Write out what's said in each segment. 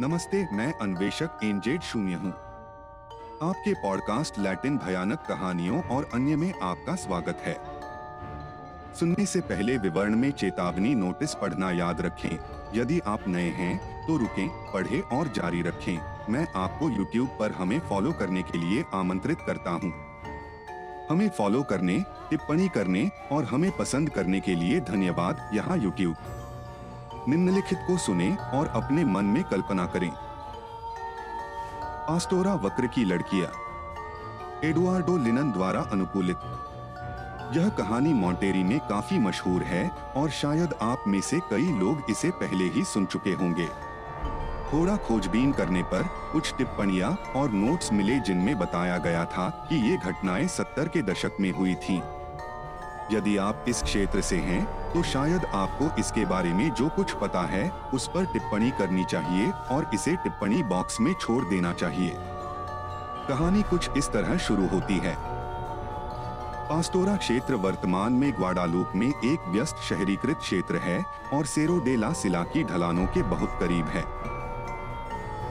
नमस्ते मैं अन्वेषक एनजेड शून्य हूँ। आपके पॉडकास्ट लैटिन भयानक कहानियों और अन्य में आपका स्वागत है। सुनने से पहले विवरण में चेतावनी नोटिस पढ़ना याद रखें। यदि आप नए हैं तो रुकें, पढ़ें और जारी रखें। मैं आपको YouTube पर हमें फॉलो करने के लिए आमंत्रित करता हूँ। हमें फॉलो करने टिप्पणी करने और हमें पसंद करने के लिए धन्यवाद। यहाँ YouTube निम्नलिखित को सुने और अपने मन में कल्पना करें। आस्टोरा वक्र की लड़कियाँ, एडुआर्डो लिनन द्वारा अनुकूलित। यह कहानी मॉन्टेरी में काफ़ी मशहूर है और शायद आप में से कई लोग इसे पहले ही सुन चुके होंगे। थोड़ा खोजबीन करने पर कुछ टिप्पणियाँ और नोट्स मिले जिनमें बताया गया था कि ये घटनाएँ सत्तर के दशक में हुई थीं। यदि आप इस क्षेत्र से हैं, तो शायद आपको इसके बारे में जो कुछ पता है उस पर टिप्पणी करनी चाहिए और इसे टिप्पणी बॉक्स में छोड़ देना चाहिए। कहानी कुछ इस तरह शुरू होती है। पास्टोरा क्षेत्र वर्तमान में ग्वाडालूप में एक व्यस्त शहरीकृत क्षेत्र है और सेरो डे ला सिला की ढलानों के बहुत करीब है।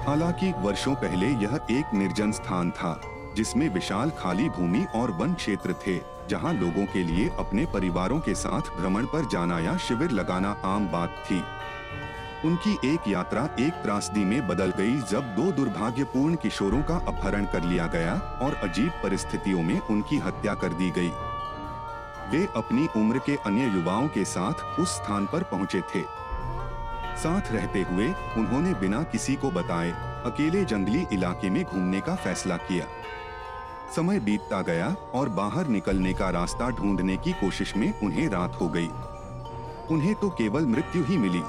हालाँकि वर्षों पहले यह एक निर्जन स्थान था जिसमें विशाल खाली भूमि और वन क्षेत्र थे। जहाँ लोगों के लिए अपने परिवारों के साथ भ्रमण पर जाना या शिविर लगाना आम बात थी। उनकी एक यात्रा एक त्रासदी में बदल गई जब दो दुर्भाग्यपूर्ण किशोरों का अपहरण कर लिया गया और अजीब परिस्थितियों में उनकी हत्या कर दी गई। वे अपनी उम्र के अन्य युवाओं के साथ उस स्थान पर पहुँचे थे। साथ रहते हुए उन्होंने बिना किसी को बताए अकेले जंगली इलाके में घूमने का फैसला किया। समय बीतता गया और बाहर निकलने का रास्ता ढूँढने की कोशिश में उन्हें रात हो गई। उन्हें तो केवल मृत्यु ही मिली।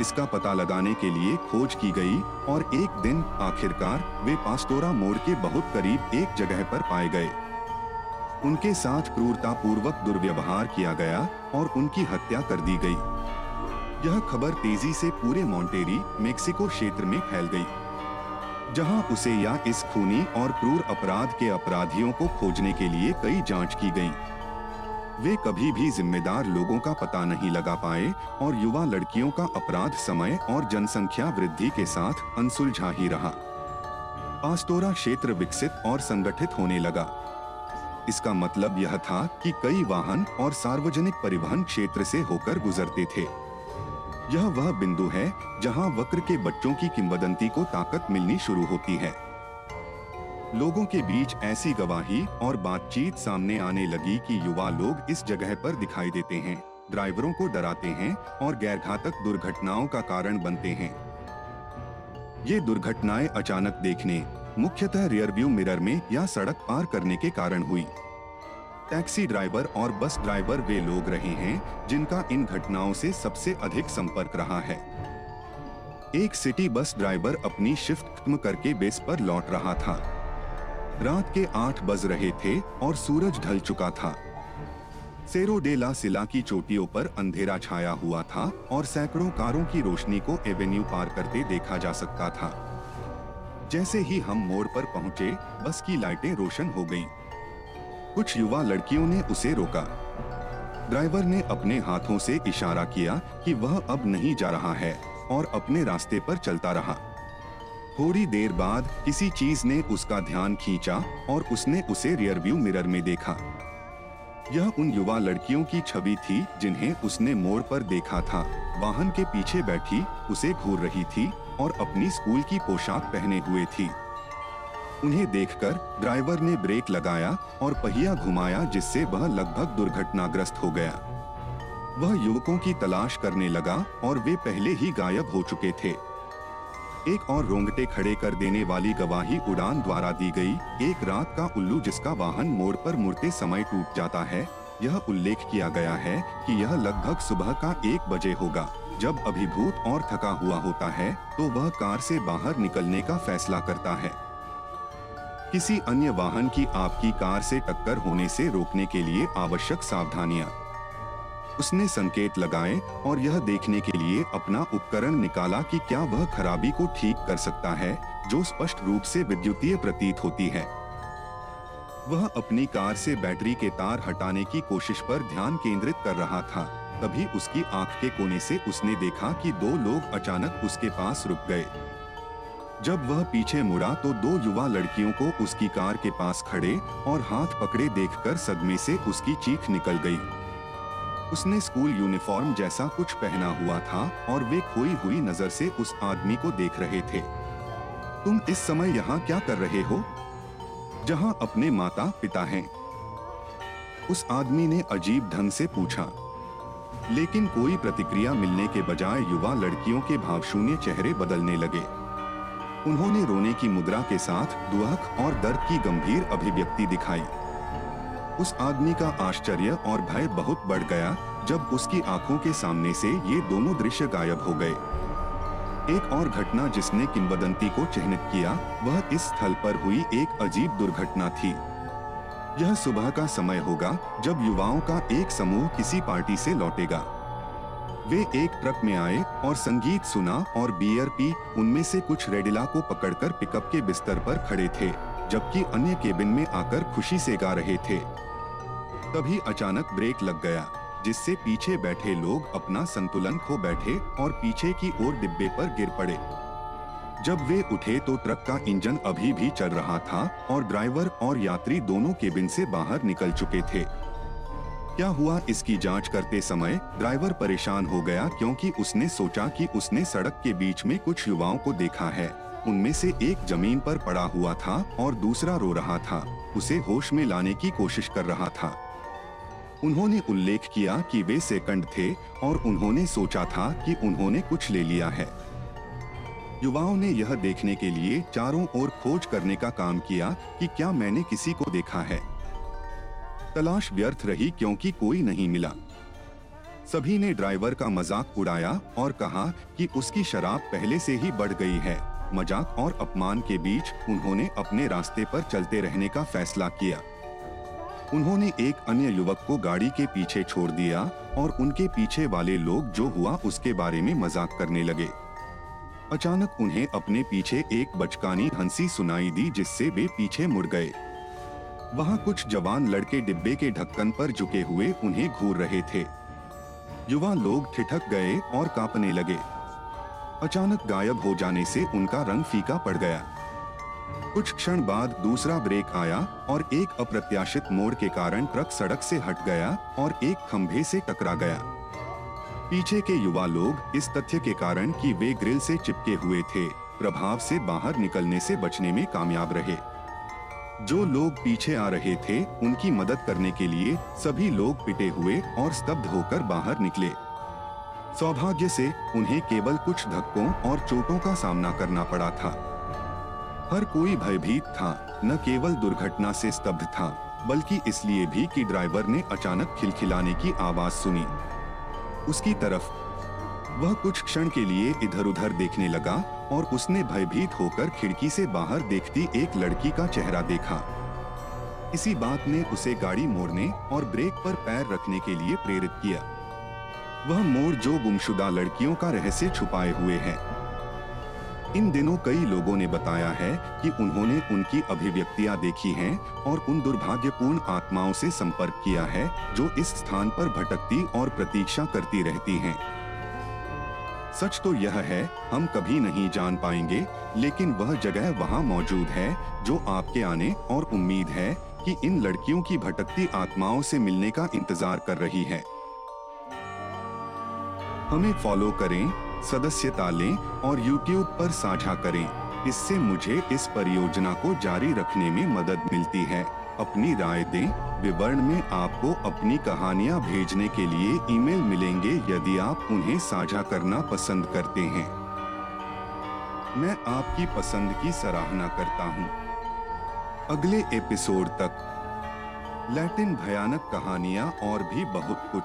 इसका पता लगाने के लिए खोज की गई और एक दिन आखिरकार वे पास्टोरा मोड़ के बहुत करीब एक जगह पर पाए गए। उनके साथ क्रूरता पूर्वक दुर्व्यवहार किया गया और उनकी हत्या कर दी गई। यह खबर तेज़ी से पूरे मॉन्टेरी, मेक्सिको क्षेत्र में फैल गई। जहाँ उसे या इस खूनी और क्रूर अपराध के अपराधियों को खोजने के लिए कई जाँच की गई। वे कभी भी जिम्मेदार लोगों का पता नहीं लगा पाए और युवा लड़कियों का अपराध समय और जनसंख्या वृद्धि के साथ अनसुलझा ही रहा। पास्टोरा क्षेत्र विकसित और संगठित होने लगा। इसका मतलब यह था कि कई वाहन और सार्वजनिक परिवहन क्षेत्र से होकर गुजरते थे। यह वह बिंदु है जहाँ वक्र के बच्चों की किंवदंती को ताकत मिलनी शुरू होती है। लोगों के बीच ऐसी गवाही और बातचीत सामने आने लगी कि युवा लोग इस जगह पर दिखाई देते हैं, ड्राइवरों को डराते हैं और गैरघातक दुर्घटनाओं का कारण बनते हैं। ये दुर्घटनाएँ अचानक देखने, मुख्यतः रियरव्यू मिरर में या सड़क पार करने के कारण हुई। टैक्सी ड्राइवर और बस ड्राइवर वे लोग रहे हैं, जिनका इन घटनाओं से सबसे अधिक संपर्क रहा है। एक सिटी बस ड्राइवर अपनी शिफ्ट खत्म करके बेस पर लौट रहा था। रात के आठ बज रहे थे और सूरज ढल चुका था। सेरो डे ला सिला की चोटियों पर अंधेरा छाया हुआ था और सैकड़ों कारों की रोशनी को एवेन्यू पार करते देखा जा सकता था। जैसे ही हम मोड़ पर पहुँचे, बस की लाइटें रोशन हो गईं। कुछ युवा लड़कियों ने उसे रोका। ड्राइवर ने अपने हाथों से इशारा किया कि वह अब नहीं जा रहा है और अपने रास्ते पर चलता रहा। थोड़ी देर बाद किसी चीज़ ने उसका ध्यान खींचा और उसने उसे रियरव्यू मिरर में देखा। यह उन युवा लड़कियों की छवि थी जिन्हें उसने मोड़ पर देखा था। वाहन के पीछे बैठी, उसे घूर रही थी और अपनी स्कूल की पोशाक पहने हुए थी। उन्हें देखकर ड्राइवर ने ब्रेक लगाया और पहिया घुमाया, जिससे वह लगभग दुर्घटनाग्रस्त हो गया। वह युवकों की तलाश करने लगा और वे पहले ही गायब हो चुके थे। एक और रोंगटे खड़े कर देने वाली गवाही उड़ान द्वारा दी गई। एक रात का उल्लू जिसका वाहन मोड़ पर मुड़ते समय टूट जाता है, यह उल्लेख किया गया है कि यह लगभग सुबह का एक बजे होगा। जब अभिभूत और थका हुआ होता है तो वह कार से बाहर निकलने का फैसला करता है। किसी अन्य वाहन की आपकी कार से टक्कर होने से रोकने के लिए आवश्यक सावधानियाँ। उसने संकेत लगाए और यह देखने के लिए अपना उपकरण निकाला कि क्या वह खराबी को ठीक कर सकता है, जो स्पष्ट रूप से विद्युतीय प्रतीत होती है। वह अपनी कार से बैटरी के तार हटाने की कोशिश पर ध्यान केंद्रित कर रहा था। तभी उसकी आँख के कोने से उसने देखा कि दो लोग अचानक उसके पास रुक गए। जब वह पीछे मुड़ा तो दो युवा लड़कियों को उसकी कार के पास खड़े और हाथ पकड़े देखकर सदमे से उसकी चीख निकल गई। उसने स्कूल यूनिफॉर्म जैसा कुछ पहना हुआ था और वे खोई हुई नज़र से उस आदमी को देख रहे थे। तुम इस समय यहाँ क्या कर रहे हो? जहाँ अपने माता पिता हैं। उस आदमी ने अजीब ढंग से पूछा। लेकिन कोई प्रतिक्रिया मिलने के बजाय युवा लड़कियों के भावशून्य चेहरे बदलने लगे। उन्होंने रोने की मुद्रा के साथ दुआख और दर्द की गंभीर अभिव्यक्ति दिखाई। उस आदमी का आश्चर्य और भय बहुत बढ़ गया, जब उसकी आँखों के सामने से ये दोनों दृश्य गायब हो गए। एक और घटना जिसने किंवदंती को चिन्हित किया, वह इस स्थल पर हुई एक अजीब दुर्घटना थी। यह सुबह का समय होगा, जब युवाओं का एक समूह किसी पार्टी से लौटेगा। वे एक ट्रक में आए और संगीत सुना और बियर पी। उनमें से कुछ रेडिला को पकड़कर पिकअप के बिस्तर पर खड़े थे, जबकि अन्य केबिन में आकर खुशी से गा रहे थे। तभी अचानक ब्रेक लग गया, जिससे पीछे बैठे लोग अपना संतुलन खो बैठे और पीछे की ओर डिब्बे पर गिर पड़े। जब वे उठे तो ट्रक का इंजन अभी भी चल रहा था और ड्राइवर और यात्री दोनों केबिन से बाहर निकल चुके थे। क्या हुआ इसकी जाँच करते समय ड्राइवर परेशान हो गया क्योंकि उसने सोचा कि उसने सड़क के बीच में कुछ युवाओं को देखा है। उनमें से एक ज़मीन पर पड़ा हुआ था और दूसरा रो रहा था। उसे होश में लाने की कोशिश कर रहा था। उन्होंने उल्लेख किया कि वे सेकंड थे और उन्होंने सोचा था कि उन्होंने कुछ ले लिया है। युवाओं ने यह देखने के लिए चारों ओर खोज करने का काम किया कि क्या मैंने किसी को देखा है। तलाश व्यर्थ रही क्योंकि कोई नहीं मिला। सभी ने ड्राइवर का मज़ाक उड़ाया और कहा कि उसकी शराब पहले से ही बढ़ गई है। मज़ाक और अपमान के बीच उन्होंने अपने रास्ते पर चलते रहने का फैसला किया। उन्होंने एक अन्य युवक को गाड़ी के पीछे छोड़ दिया और उनके पीछे वाले लोग जो हुआ उसके बारे में मज़ाक करने लगे। अचानक उन्हें अपने पीछे एक बचकानी हँसी सुनाई दी जिससे वे पीछे मुड़ गए। वहाँ कुछ जवान लड़के डिब्बे के ढक्कन पर झुके हुए उन्हें घूर रहे थे। युवा लोग ठिठक गए और कांपने लगे। अचानक गायब हो जाने से उनका रंग फीका पड़ गया। कुछ क्षण बाद दूसरा ब्रेक आया और एक अप्रत्याशित मोड़ के कारण ट्रक सड़क से हट गया और एक खंभे से टकरा गया। पीछे के युवा लोग इस तथ्य के कारण कि वे ग्रिल से चिपके हुए थे, प्रभाव से बाहर निकलने से बचने में कामयाब रहे। जो लोग पीछे आ रहे थे, उनकी मदद करने के लिए सभी लोग पिटे हुए और स्तब्ध होकर बाहर निकले। सौभाग्य से उन्हें केवल कुछ धक्कों और चोटों का सामना करना पड़ा था। हर कोई भयभीत था, न केवल दुर्घटना से स्तब्ध था, बल्कि इसलिए भी कि ड्राइवर ने अचानक खिलखिलाने की आवाज़ सुनी। उसकी तरफ़, वह कुछ क्षण के लिए इधर उधर देखने लगा और उसने भयभीत होकर खिड़की से बाहर देखती एक लड़की का चेहरा देखा। इसी बात ने उसे गाड़ी मोड़ने और ब्रेक पर पैर रखने के लिए प्रेरित किया। वह मोड़ जो गुमशुदा लड़कियों का रहस्य छुपाए हुए है। इन दिनों कई लोगों ने बताया है कि उन्होंने उनकी अभिव्यक्तियाँ देखी हैं और उन दुर्भाग्यपूर्ण आत्माओं से संपर्क किया है जो इस स्थान पर भटकती और प्रतीक्षा करती रहती हैं। सच तो यह है, हम कभी नहीं जान पाएँगे, लेकिन वह जगह वहाँ मौजूद है, जो आपके आने और उम्मीद है कि इन लड़कियों की भटकती आत्माओं से मिलने का इंतज़ार कर रही है। हमें फॉलो करें, सदस्यता लें और YouTube पर साझा करें। इससे मुझे इस परियोजना को जारी रखने में मदद मिलती है। अपनी राय दें। विवरण में आपको अपनी कहानियाँ भेजने के लिए ईमेल मिलेंगे यदि आप उन्हें साझा करना पसंद करते हैं। मैं आपकी पसंद की सराहना करता हूँ। अगले एपिसोड तक। लैटिन भयानक कहानियाँ और भी बहुत कुछ।